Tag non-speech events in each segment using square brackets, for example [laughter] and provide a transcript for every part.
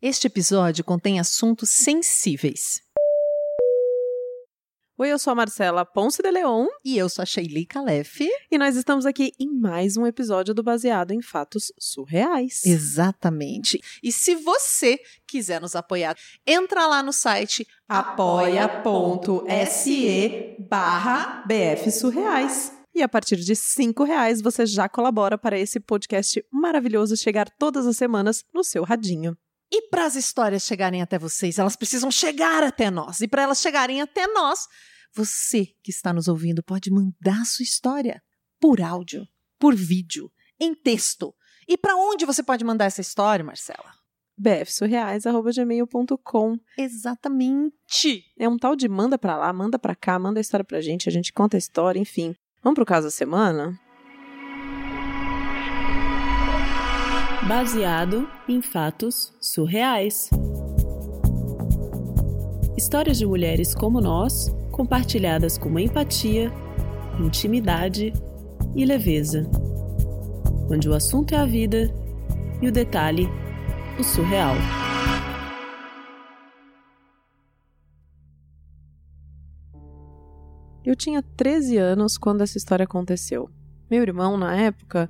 Este episódio contém assuntos sensíveis. Oi, eu sou a Marcela Ponce de Leon E eu sou a Sheili Calef. e nós estamos aqui em mais um episódio do Baseado em Fatos Surreais. Exatamente. E se você quiser nos apoiar, entra lá no site apoia.se barra BF Surreais. E a partir de cinco reais você já colabora para esse podcast maravilhoso chegar todas as semanas no seu radinho. E para as histórias chegarem até vocês, elas precisam chegar até nós. E para elas chegarem até nós, você que está nos ouvindo pode mandar sua história por áudio, por vídeo, em texto. E para onde você pode mandar essa história, Marcela? bfsurreais.gmail.com Exatamente. É um tal de manda pra lá, manda pra cá, manda a história pra gente, a gente conta a história, enfim. Vamos pro caso da semana? Baseado em fatos surreais. Histórias de mulheres como nós, compartilhadas com empatia, intimidade e leveza. Onde o assunto é a vida e o detalhe, o surreal. Eu tinha 13 anos quando essa história aconteceu. Meu irmão, na época,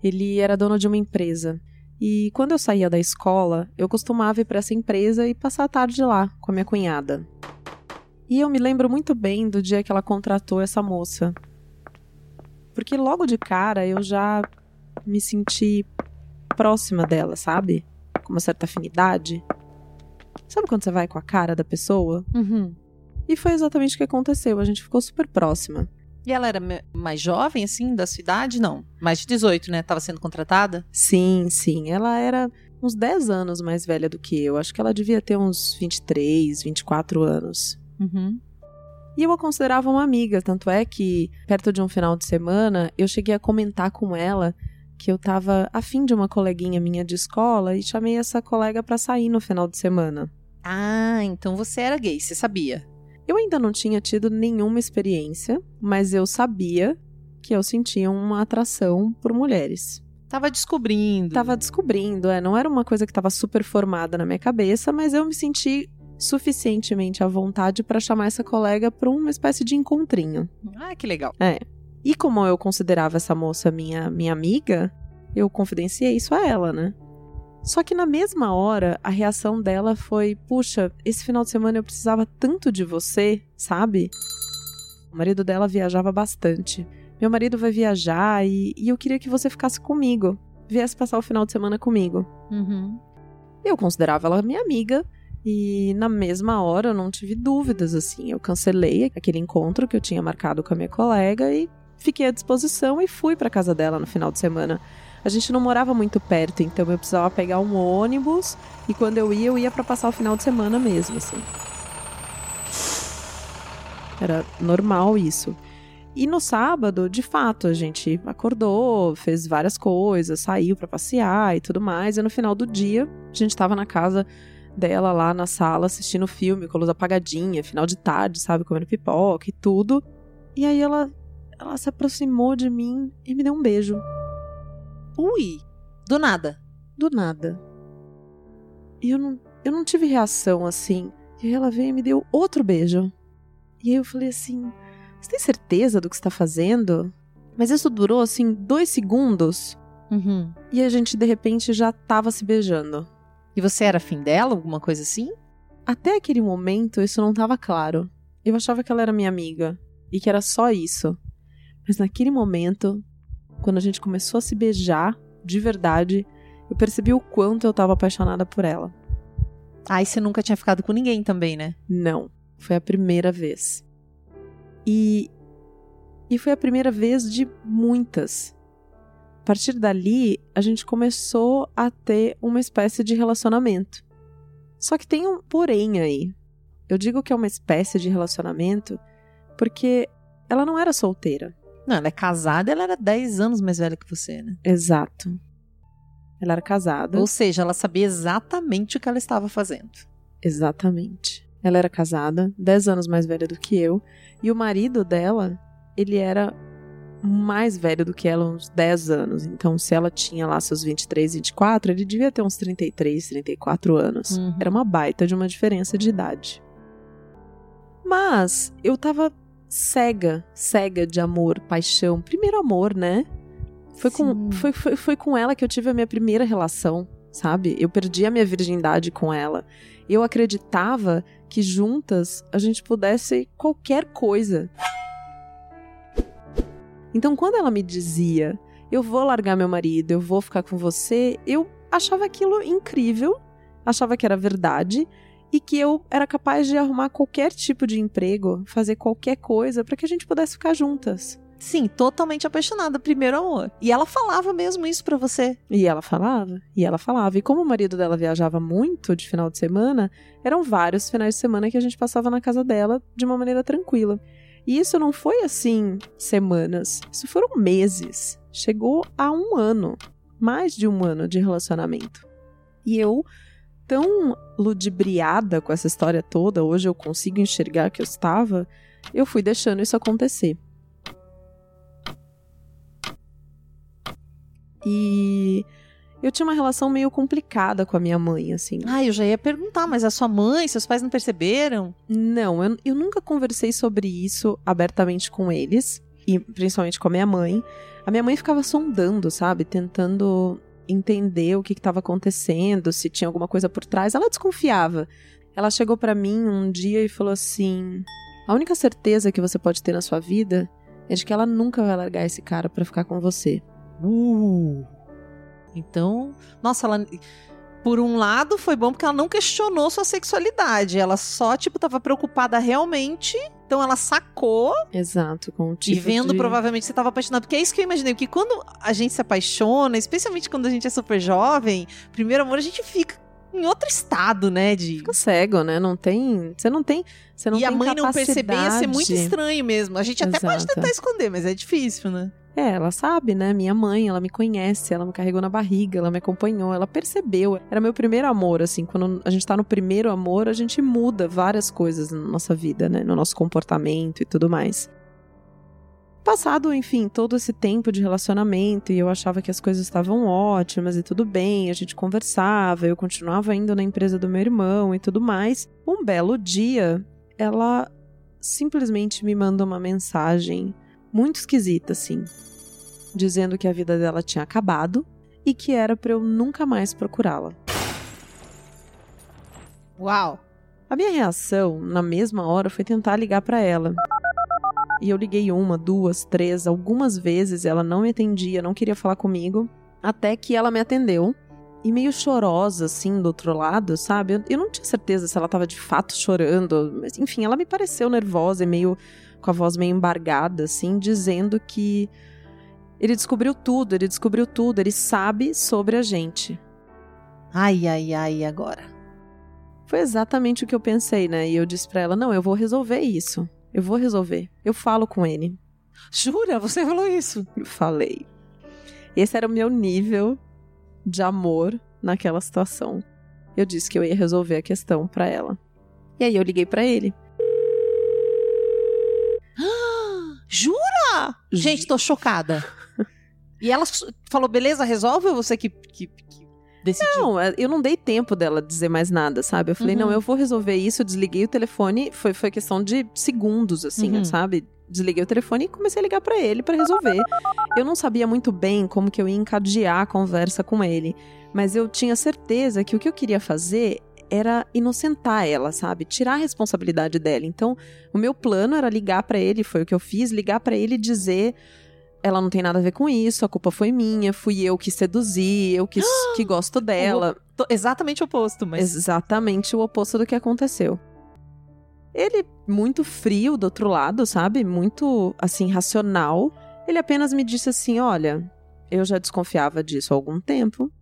ele era dono de uma empresa. E quando eu saía da escola, eu costumava ir para essa empresa e passar a tarde lá com a minha cunhada. E eu me lembro muito bem do dia que ela contratou essa moça. Porque logo de cara eu já me senti próxima dela, sabe? Com uma certa afinidade. Sabe quando você vai com a cara da pessoa? Uhum. E foi exatamente o que aconteceu. A gente ficou super próxima. E ela era mais jovem, assim, da sua idade? Não. Mais de 18, né? Tava sendo contratada? Sim, sim. Ela era uns 10 anos mais velha do que eu. Acho que ela devia ter uns 23, 24 anos. Uhum. E eu a considerava uma amiga, tanto é que, perto de um final de semana, eu cheguei a comentar com ela que eu tava afim de uma coleguinha minha de escola e chamei essa colega pra sair no final de semana. Ah, então você era gay, você sabia? Eu ainda não tinha tido nenhuma experiência, mas eu sabia que eu sentia uma atração por mulheres. Tava descobrindo. Tava descobrindo, é, não era uma coisa que tava super formada na minha cabeça, mas eu me senti suficientemente à vontade pra chamar essa colega pra uma espécie de encontrinho. Ah, que legal. E como eu considerava essa moça minha minha amiga, eu confidenciei isso a ela, né? Só que na mesma hora, a reação dela foi: puxa, esse final de semana eu precisava tanto de você, sabe? O marido dela viajava bastante. Meu marido vai viajar e, e eu queria que você ficasse comigo, viesse passar o final de semana comigo. Uhum. Eu considerava ela minha amiga e na mesma hora eu não tive dúvidas assim. Eu cancelei aquele encontro que eu tinha marcado com a minha colega e fiquei à disposição e fui para casa dela no final de semana. A gente não morava muito perto, então eu precisava pegar um ônibus e quando eu ia, eu ia para passar o final de semana mesmo, assim. Era normal isso. E no sábado, de fato, a gente acordou, fez várias coisas, saiu para passear e tudo mais. E no final do dia, a gente tava na casa dela lá na sala assistindo filme com luz apagadinha, final de tarde, sabe, comendo pipoca e tudo. E aí ela ela se aproximou de mim e me deu um beijo, Ui, do nada. do nada. E eu não eu não tive reação assim. E ela veio e me deu outro beijo. E aí eu falei assim: "Você tem certeza do que está fazendo?" Mas isso durou assim dois segundos Uhum. e a gente de repente já tava se beijando. E você era afim dela, alguma coisa assim? Até aquele momento isso não estava claro. Eu achava que ela era minha amiga e que era só isso. Mas naquele momento, quando a gente começou a se beijar de verdade, eu percebi o quanto eu estava apaixonada por ela. Ah, e você nunca tinha ficado com ninguém também, né? Não, foi a primeira vez. E e foi a primeira vez de muitas. A partir dali, a gente começou a ter uma espécie de relacionamento. Só que tem um porém aí. Eu digo que é uma espécie de relacionamento porque ela não era solteira. Não, ela é casada, ela era 10 anos mais velha que você, né? Exato. Ela era casada. Ou seja, ela sabia exatamente o que ela estava fazendo. Exatamente. Ela era casada, 10 anos mais velha do que eu, e o marido dela, ele era mais velho do que ela, uns 10 anos. Então, se ela tinha lá seus 23, 24, ele devia ter uns 33, 34 anos. Uhum. Era uma baita de uma diferença de idade. Mas eu tava cega, cega de amor, paixão. Primeiro amor, né? Foi com, foi, foi, foi com ela que eu tive a minha primeira relação, sabe? Eu perdi a minha virgindade com ela. Eu acreditava que juntas a gente pudesse qualquer coisa. Então, quando ela me dizia, eu vou largar meu marido, eu vou ficar com você, eu achava aquilo incrível, achava que era verdade e que eu era capaz de arrumar qualquer tipo de emprego, fazer qualquer coisa para que a gente pudesse ficar juntas. Sim, totalmente apaixonada, primeiro amor. E ela falava mesmo isso pra você. E ela falava, e ela falava. E como o marido dela viajava muito de final de semana, eram vários finais de semana que a gente passava na casa dela de uma maneira tranquila. E isso não foi assim semanas, isso foram meses. Chegou a um ano, mais de um ano de relacionamento. E eu, tão ludibriada com essa história toda, hoje eu consigo enxergar que eu estava, eu fui deixando isso acontecer. E eu tinha uma relação meio complicada com a minha mãe, assim. Ah, eu já ia perguntar, mas a sua mãe, seus pais não perceberam? Não, eu, eu nunca conversei sobre isso abertamente com eles, e principalmente com a minha mãe. A minha mãe ficava sondando, sabe? Tentando entender o que estava acontecendo, se tinha alguma coisa por trás. Ela desconfiava. Ela chegou para mim um dia e falou assim: A única certeza que você pode ter na sua vida é de que ela nunca vai largar esse cara para ficar com você. Uh. Então, nossa, ela. Por um lado, foi bom porque ela não questionou sua sexualidade. Ela só, tipo, tava preocupada realmente. Então ela sacou Exato, com o tipo e vendo de... provavelmente você tava apaixonado. Porque é isso que eu imaginei. Porque quando a gente se apaixona, especialmente quando a gente é super jovem, primeiro amor, a gente fica em outro estado, né? De. Fica cego, né? Não tem. Você não tem. Você não e tem a mãe não perceber ia ser muito capacidade. estranho mesmo. A gente até pode Exato. tentar esconder, mas é difícil, né? É, ela sabe, né? Minha mãe, ela me conhece, ela me carregou na barriga, ela me acompanhou, ela percebeu. Era meu primeiro amor, assim. Quando a gente tá no primeiro amor, a gente muda várias coisas na nossa vida, né? No nosso comportamento e tudo mais. Passado, enfim, todo esse tempo de relacionamento e eu achava que as coisas estavam ótimas e tudo bem, a gente conversava, eu continuava indo na empresa do meu irmão e tudo mais. Um belo dia, ela simplesmente me manda uma mensagem muito esquisita, assim, dizendo que a vida dela tinha acabado e que era pra eu nunca mais procurá-la. Uau! A minha reação, na mesma hora, foi tentar ligar pra ela. E eu liguei uma, duas, três, algumas vezes, ela não me atendia, não queria falar comigo, até que ela me atendeu. E meio chorosa, assim, do outro lado, sabe? Eu, eu não tinha certeza se ela tava de fato chorando, mas enfim, ela me pareceu nervosa e meio com a voz meio embargada, assim, dizendo que ele descobriu tudo, ele descobriu tudo, ele sabe sobre a gente. Ai, ai, ai, agora. Foi exatamente o que eu pensei, né? E eu disse pra ela: não, eu vou resolver isso. Eu vou resolver. Eu falo com ele. Jura? Você falou isso? Eu falei. Esse era o meu nível de amor naquela situação. Eu disse que eu ia resolver a questão pra ela. E aí eu liguei pra ele. [gasps] Jura? Ju- Gente, tô chocada. [laughs] E ela falou, beleza, resolve ou você que, que, que Não, é, eu não dei tempo dela dizer mais nada, sabe? Eu falei, Uhum. não, eu vou resolver isso. Eu desliguei o telefone. Foi, foi questão de segundos, assim, Uhum. sabe? Desliguei o telefone e comecei a ligar pra ele pra resolver. Eu não sabia muito bem como que eu ia encadear a conversa com ele, mas eu tinha certeza que o que eu queria fazer era inocentar ela, sabe? Tirar a responsabilidade dela. Então, o meu plano era ligar pra ele, foi o que eu fiz, ligar pra ele e dizer ela não tem nada a ver com isso, a culpa foi minha, fui eu que seduzi, eu que, que [gasps] gosto dela. Tô- exatamente o oposto, mas. Exatamente o oposto do que aconteceu. Ele, muito frio do outro lado, sabe? Muito, assim, racional. Ele apenas me disse assim: olha, eu já desconfiava disso há algum tempo.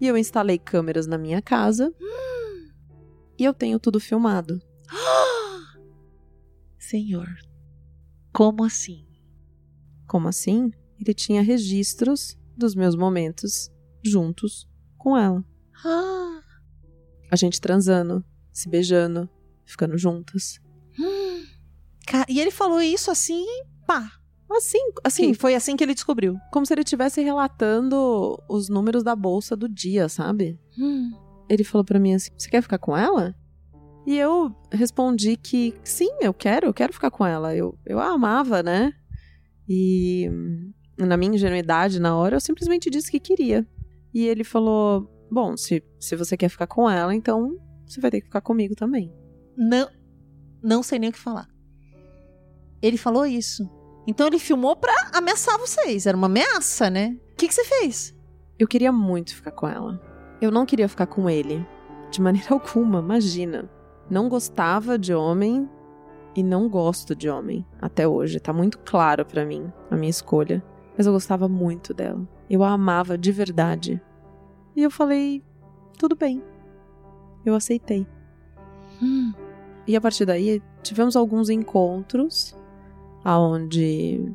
E eu instalei câmeras na minha casa. [gasps] E eu tenho tudo filmado. [gasps] Senhor, como assim? Como assim? Ele tinha registros dos meus momentos juntos com ela. Ah, A gente transando, se beijando, ficando juntas. Ca- E ele falou isso assim, pá. Assim, assim, Sim, foi assim que ele descobriu. como se ele estivesse relatando os números da bolsa do dia, sabe? Ele falou pra mim assim: "Você quer ficar com ela?" E eu respondi que sim, eu quero, eu quero ficar com ela. Eu, eu a amava, né? E na minha ingenuidade na hora, eu simplesmente disse que queria. E ele falou: "Bom, se, se você quer ficar com ela, então você vai ter que ficar comigo também." Não, não sei nem o que falar. Ele falou isso. Então ele filmou pra ameaçar vocês. Era uma ameaça, né? O que, que você fez? Eu queria muito ficar com ela. Eu não queria ficar com ele. De maneira [laughs] alguma, imagina. Não gostava de homem e não gosto de homem até hoje. Tá muito claro pra mim a minha escolha. Mas eu gostava muito dela. Eu a amava de verdade. E eu falei: tudo bem. Eu aceitei. E a partir daí tivemos alguns encontros aonde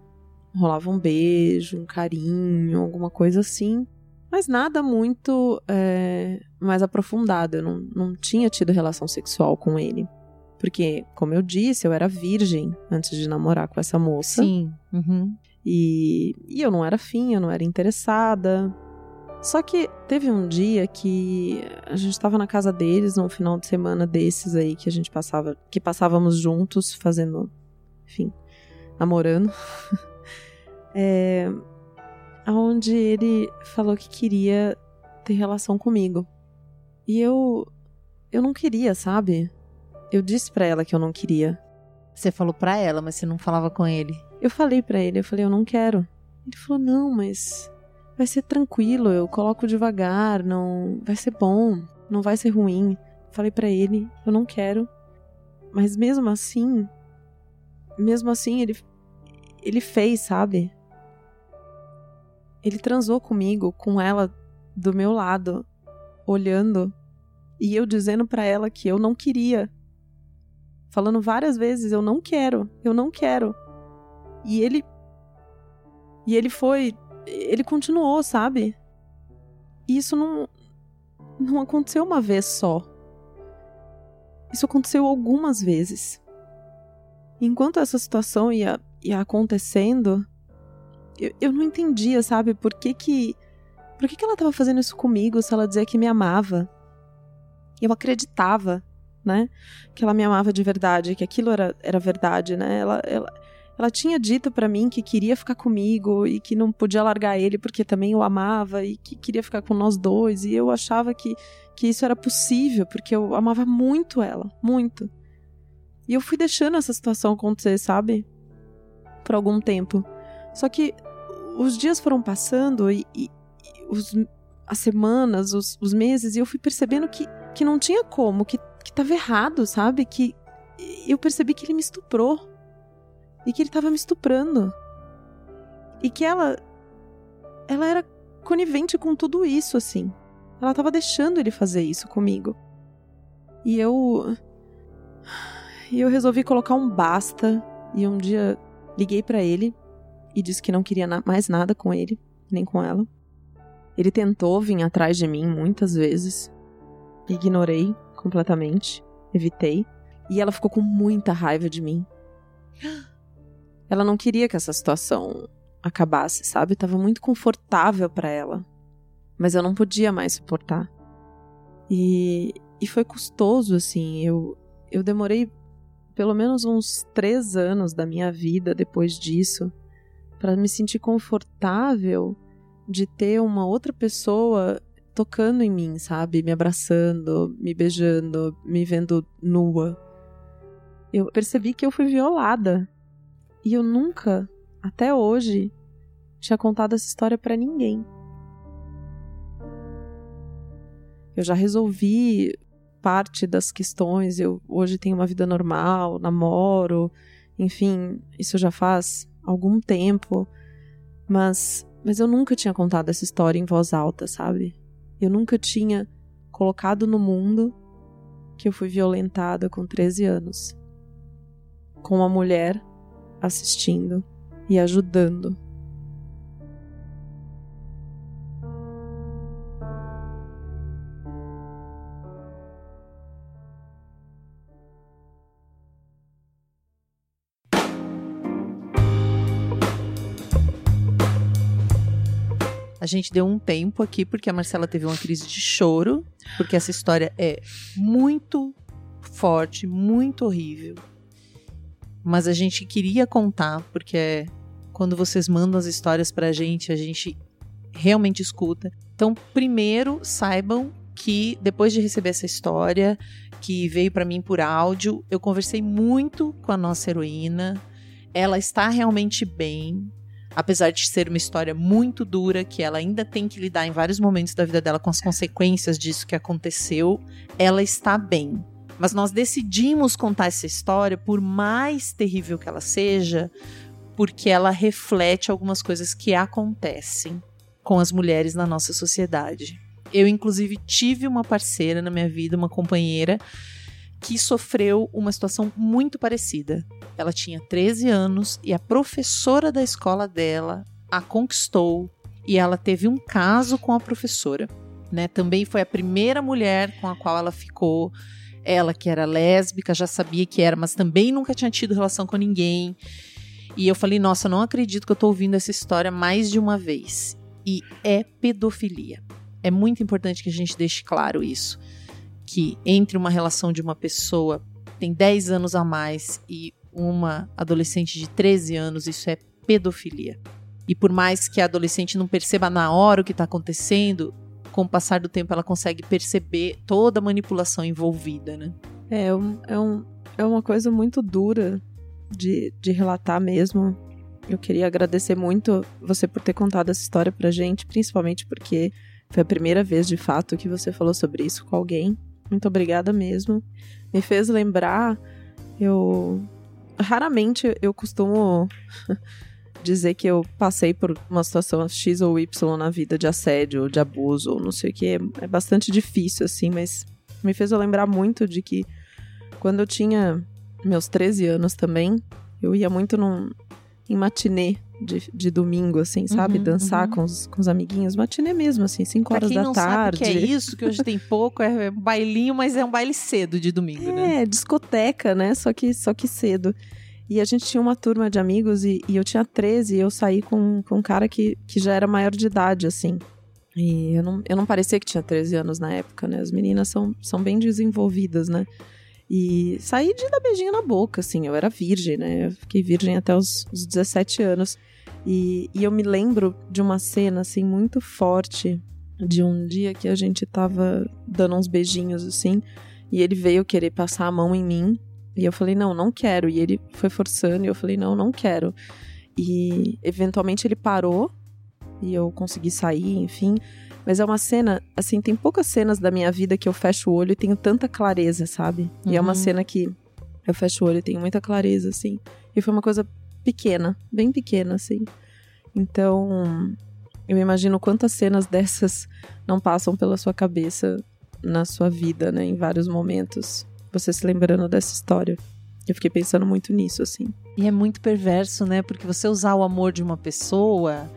rolava um beijo, um carinho, alguma coisa assim. Mas nada muito é, mais aprofundado. Eu não, não tinha tido relação sexual com ele. Porque, como eu disse, eu era virgem antes de namorar com essa moça. Sim. Uhum. E, e eu não era afim, eu não era interessada. Só que teve um dia que a gente estava na casa deles, num final de semana desses aí que a gente passava, que passávamos juntos, fazendo, enfim, namorando. [laughs] é, onde ele falou que queria ter relação comigo. E eu eu não queria, sabe? Eu disse pra ela que eu não queria. Você falou pra ela, mas você não falava com ele. Eu falei pra ele, eu falei, eu não quero. Ele falou, não, mas vai ser tranquilo, eu coloco devagar, não vai ser bom, não vai ser ruim. Falei pra ele, eu não quero. Mas mesmo assim, mesmo assim ele ele fez, sabe? Ele transou comigo, com ela do meu lado, olhando, e eu dizendo pra ela que eu não queria. Falando várias vezes, eu não quero, eu não quero. E ele. E ele foi. Ele continuou, sabe? E isso não. Não aconteceu uma vez só. Isso aconteceu algumas vezes. Enquanto essa situação ia, ia acontecendo, eu, eu não entendia, sabe? Por que que. Por que, que ela tava fazendo isso comigo se ela dizia que me amava? Eu acreditava, né? Que ela me amava de verdade, que aquilo era, era verdade, né? Ela, ela, ela tinha dito para mim que queria ficar comigo e que não podia largar ele porque também eu amava e que queria ficar com nós dois. E eu achava que, que isso era possível porque eu amava muito ela, muito. E eu fui deixando essa situação acontecer, sabe? Por algum tempo. Só que os dias foram passando e, e, e os, as semanas, os, os, meses, e eu fui percebendo que, que não tinha como, que, que tava errado, sabe? Que eu percebi que ele me estuprou. E que ele tava me estuprando. E que ela. Ela era conivente com tudo isso, assim. Ela tava deixando ele fazer isso comigo. E eu. E eu resolvi colocar um basta. E um dia liguei para ele e disse que não queria mais nada com ele, nem com ela. Ele tentou vir atrás de mim muitas vezes. Ignorei completamente, evitei. E ela ficou com muita raiva de mim. [gasps] Ela não queria que essa situação acabasse, sabe? Tava muito confortável para ela. Mas eu não podia mais suportar. E, e foi custoso, assim. Eu, eu demorei pelo menos uns três anos da minha vida depois disso para me sentir confortável de ter uma outra pessoa tocando em mim, sabe? Me abraçando, me beijando, me vendo nua. Eu percebi que eu fui violada. E eu nunca, até hoje, tinha contado essa história para ninguém. Eu já resolvi parte das questões, eu hoje tenho uma vida normal, namoro, enfim, isso já faz algum tempo, mas mas eu nunca tinha contado essa história em voz alta, sabe? Eu nunca tinha colocado no mundo que eu fui violentada com 13 anos. Com uma mulher assistindo e ajudando. Gente deu um tempo aqui porque a Marcela teve uma crise de choro, porque essa história é muito forte, muito horrível. Mas a gente queria contar porque quando vocês mandam as histórias pra gente, a gente realmente escuta. Então, primeiro, saibam que depois de receber essa história, que veio para mim por áudio, eu conversei muito com a nossa heroína. Ela está realmente bem, apesar de ser uma história muito dura, que ela ainda tem que lidar em vários momentos da vida dela com as consequências disso que aconteceu, ela está bem. Mas nós decidimos contar essa história, por mais terrível que ela seja, porque ela reflete algumas coisas que acontecem com as mulheres na nossa sociedade. Eu, inclusive, tive uma parceira na minha vida, uma companheira, que sofreu uma situação muito parecida. Ela tinha 13 anos e a professora da escola dela a conquistou e ela teve um caso com a professora. Né? Também foi a primeira mulher com a qual ela ficou. Ela que era lésbica, já sabia que era, mas também nunca tinha tido relação com ninguém. E eu falei, nossa, não acredito que eu tô ouvindo essa história mais de uma vez. E é pedofilia. É muito importante que a gente deixe claro isso. Que entre uma relação de uma pessoa tem 10 anos a mais e uma adolescente de 13 anos, isso é pedofilia. E por mais que a adolescente não perceba na hora o que está acontecendo, com o passar do tempo ela consegue perceber toda a manipulação envolvida, né? É, é, um, é, um, é uma coisa muito dura de, de relatar mesmo. Eu queria agradecer muito você por ter contado essa história pra gente, principalmente porque foi a primeira vez de fato que você falou sobre isso com alguém. Muito obrigada mesmo. Me fez lembrar, eu raramente eu costumo [laughs] dizer que eu passei por uma situação X ou Y na vida de assédio, de abuso, ou não sei o que. É bastante difícil, assim, mas me fez eu lembrar muito de que quando eu tinha meus 13 anos também, eu ia muito num, em matinê de, de domingo, assim, sabe? Uhum, Dançar uhum. Com, os, com os amiguinhos. Matinê mesmo, assim, 5 horas da tarde. Sabe que é [laughs] isso, que hoje tem pouco, é um bailinho, mas é um baile cedo de domingo, é, né? É, discoteca, né? Só que, só que cedo. E a gente tinha uma turma de amigos e, e eu tinha 13 e eu saí com, com um cara que, que já era maior de idade, assim. E eu não, eu não parecia que tinha 13 anos na época, né? As meninas são, são bem desenvolvidas, né? E saí de dar beijinho na boca, assim. Eu era virgem, né? Eu fiquei virgem até os, os 17 anos. E, e eu me lembro de uma cena, assim, muito forte. De um dia que a gente tava dando uns beijinhos, assim. E ele veio querer passar a mão em mim. E eu falei, não, não quero. E ele foi forçando. E eu falei, não, não quero. E eventualmente ele parou. E eu consegui sair, enfim. Mas é uma cena, assim, tem poucas cenas da minha vida que eu fecho o olho e tenho tanta clareza, sabe? Uhum. E é uma uhum. cena que eu fecho o olho e tenho muita clareza, assim. E foi uma coisa pequena, bem pequena, assim. Então, eu imagino quantas cenas dessas não passam pela sua cabeça na sua vida, né? Em vários momentos. Você se lembrando dessa história. Eu fiquei pensando muito nisso, assim. E é muito perverso, né? Porque você usar o amor de uma pessoa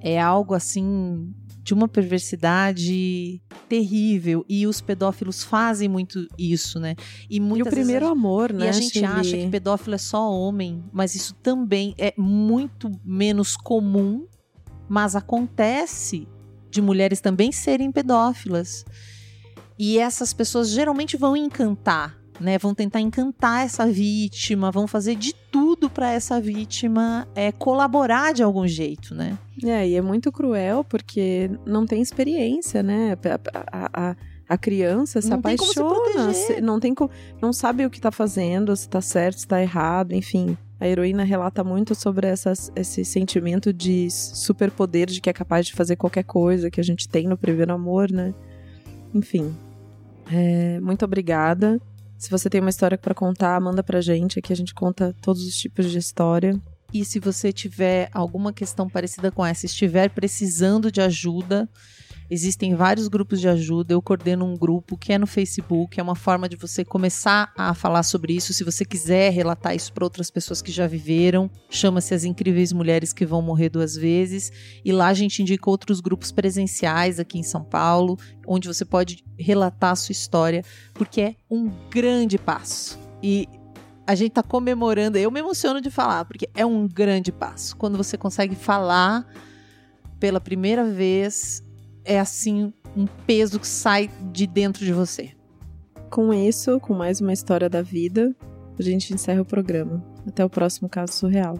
é algo assim de uma perversidade terrível e os pedófilos fazem muito isso, né? E, muitas e o primeiro vezes, amor, né? E a gente acha que pedófilo é só homem, mas isso também é muito menos comum, mas acontece de mulheres também serem pedófilas. E essas pessoas geralmente vão encantar né? Vão tentar encantar essa vítima, vão fazer de tudo para essa vítima é, colaborar de algum jeito, né? É, e é muito cruel porque não tem experiência, né? A, a, a criança se não apaixona, se, não tem não sabe o que tá fazendo, se tá certo, se tá errado, enfim. A heroína relata muito sobre essas, esse sentimento de superpoder, de que é capaz de fazer qualquer coisa que a gente tem no primeiro amor, né? Enfim, é, muito obrigada. Se você tem uma história para contar, manda pra gente, aqui a gente conta todos os tipos de história. E se você tiver alguma questão parecida com essa, estiver precisando de ajuda, Existem vários grupos de ajuda. Eu coordeno um grupo que é no Facebook. É uma forma de você começar a falar sobre isso. Se você quiser relatar isso para outras pessoas que já viveram, chama-se As Incríveis Mulheres que Vão Morrer Duas Vezes. E lá a gente indica outros grupos presenciais aqui em São Paulo, onde você pode relatar a sua história, porque é um grande passo. E a gente está comemorando. Eu me emociono de falar, porque é um grande passo. Quando você consegue falar pela primeira vez, é assim um peso que sai de dentro de você. Com isso, com mais uma história da vida, a gente encerra o programa. Até o próximo caso surreal.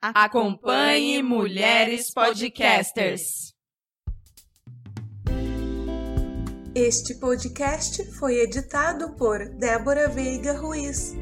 Acompanhe Mulheres Podcasters. Este podcast foi editado por Débora Veiga Ruiz.